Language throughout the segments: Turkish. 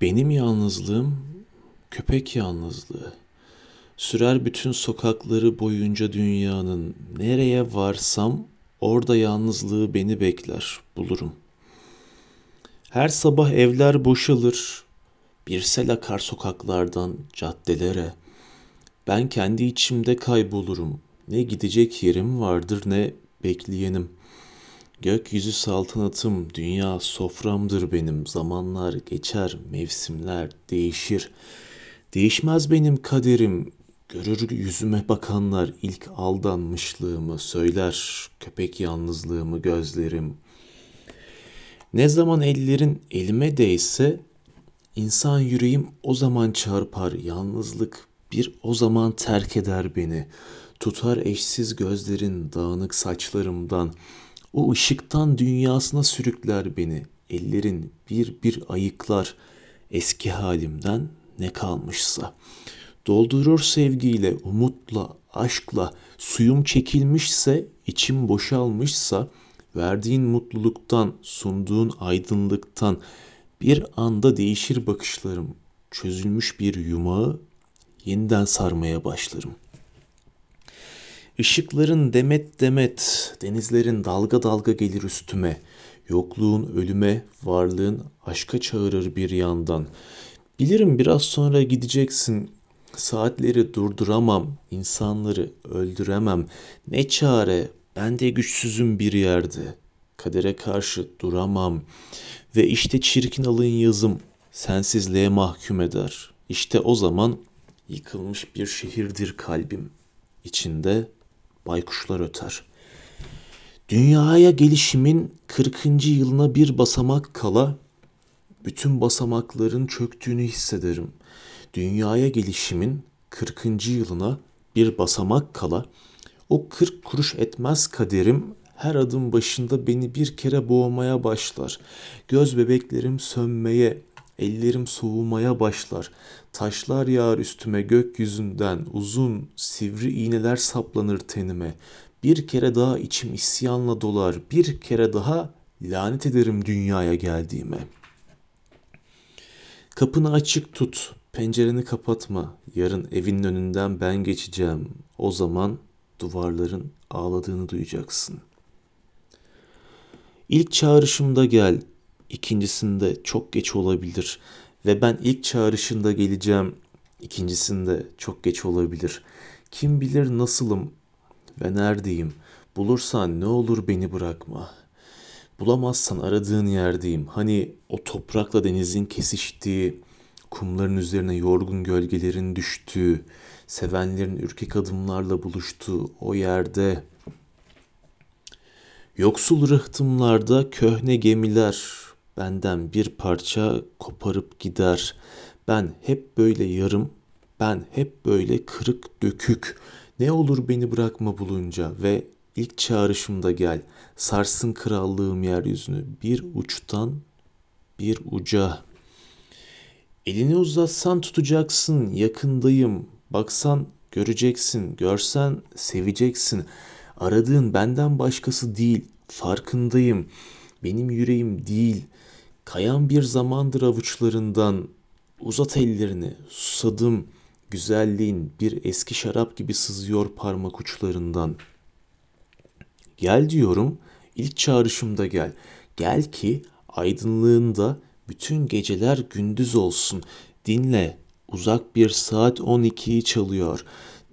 Benim yalnızlığım köpek yalnızlığı. Sürer bütün sokakları boyunca dünyanın. Nereye varsam orada yalnızlığı beni bekler, bulurum. Her sabah evler boşalır. Bir sel akar sokaklardan caddelere. Ben kendi içimde kaybolurum. Ne gidecek yerim vardır ne bekleyenim. Gökyüzü saltanatım, dünya soframdır benim. Zamanlar geçer, mevsimler değişir. Değişmez benim kaderim. Görür yüzüme bakanlar ilk aldanmışlığımı söyler. Köpek yalnızlığımı gözlerim. Ne zaman ellerin elime değse insan yüreğim o zaman çarpar. Yalnızlık bir o zaman terk eder beni. Tutar eşsiz gözlerin dağınık saçlarımdan.'' O ışıktan dünyasına sürükler beni. Ellerin bir bir ayıklar eski halimden ne kalmışsa. Doldurur sevgiyle, umutla, aşkla, suyum çekilmişse, içim boşalmışsa, verdiğin mutluluktan, sunduğun aydınlıktan bir anda değişir bakışlarım. Çözülmüş bir yumağı yeniden sarmaya başlarım.'' Işıkların demet demet, denizlerin dalga dalga gelir üstüme. Yokluğun ölüme, varlığın aşka çağırır bir yandan. Bilirim biraz sonra gideceksin. Saatleri durduramam, insanları öldüremem. Ne çare, ben de güçsüzüm bir yerde. Kadere karşı duramam. Ve işte çirkin alın yazım sensizliğe mahkum eder. İşte o zaman yıkılmış bir şehirdir kalbim. İçinde baykuşlar öter. Dünyaya gelişimin 40. yılına bir basamak kala bütün basamakların çöktüğünü hissederim. Dünyaya gelişimin 40. yılına bir basamak kala o 40 kuruş etmez kaderim her adım başında beni bir kere boğmaya başlar. Göz bebeklerim sönmeye, ellerim soğumaya başlar. Taşlar yağar üstüme gökyüzünden, uzun, sivri iğneler saplanır tenime. Bir kere daha içim isyanla dolar, bir kere daha lanet ederim dünyaya geldiğime. Kapını açık tut, pencereni kapatma. Yarın evinin önünden ben geçeceğim. O zaman duvarların ağladığını duyacaksın. İlk çağrışımda gel, ikincisinde çok geç olabilir ve ben ilk çağrışında geleceğim, ikincisinde çok geç olabilir. Kim bilir nasılım ve neredeyim? Bulursan ne olur beni bırakma. Bulamazsan aradığın yerdeyim. Hani o toprakla denizin kesiştiği, kumların üzerine yorgun gölgelerin düştüğü, sevenlerin ürkek adımlarla buluştuğu o yerde Yoksul rıhtımlarda köhne gemiler benden bir parça koparıp gider. Ben hep böyle yarım, ben hep böyle kırık dökük. Ne olur beni bırakma bulunca ve ilk çağrışımda gel. Sarsın krallığım yeryüzünü bir uçtan bir uca. Elini uzatsan tutacaksın, yakındayım. Baksan göreceksin, görsen seveceksin. Aradığın benden başkası değil, farkındayım. Benim yüreğim değil, Kayan bir zamandır avuçlarından uzat ellerini susadım güzelliğin bir eski şarap gibi sızıyor parmak uçlarından. Gel diyorum ilk çağrışımda gel. Gel ki aydınlığında bütün geceler gündüz olsun. Dinle uzak bir saat 12'yi çalıyor.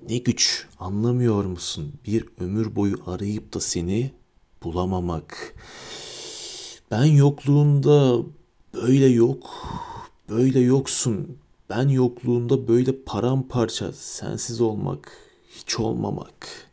Ne güç anlamıyor musun? Bir ömür boyu arayıp da seni bulamamak.'' Ben yokluğunda böyle yok, böyle yoksun. Ben yokluğunda böyle paramparça, sensiz olmak, hiç olmamak.''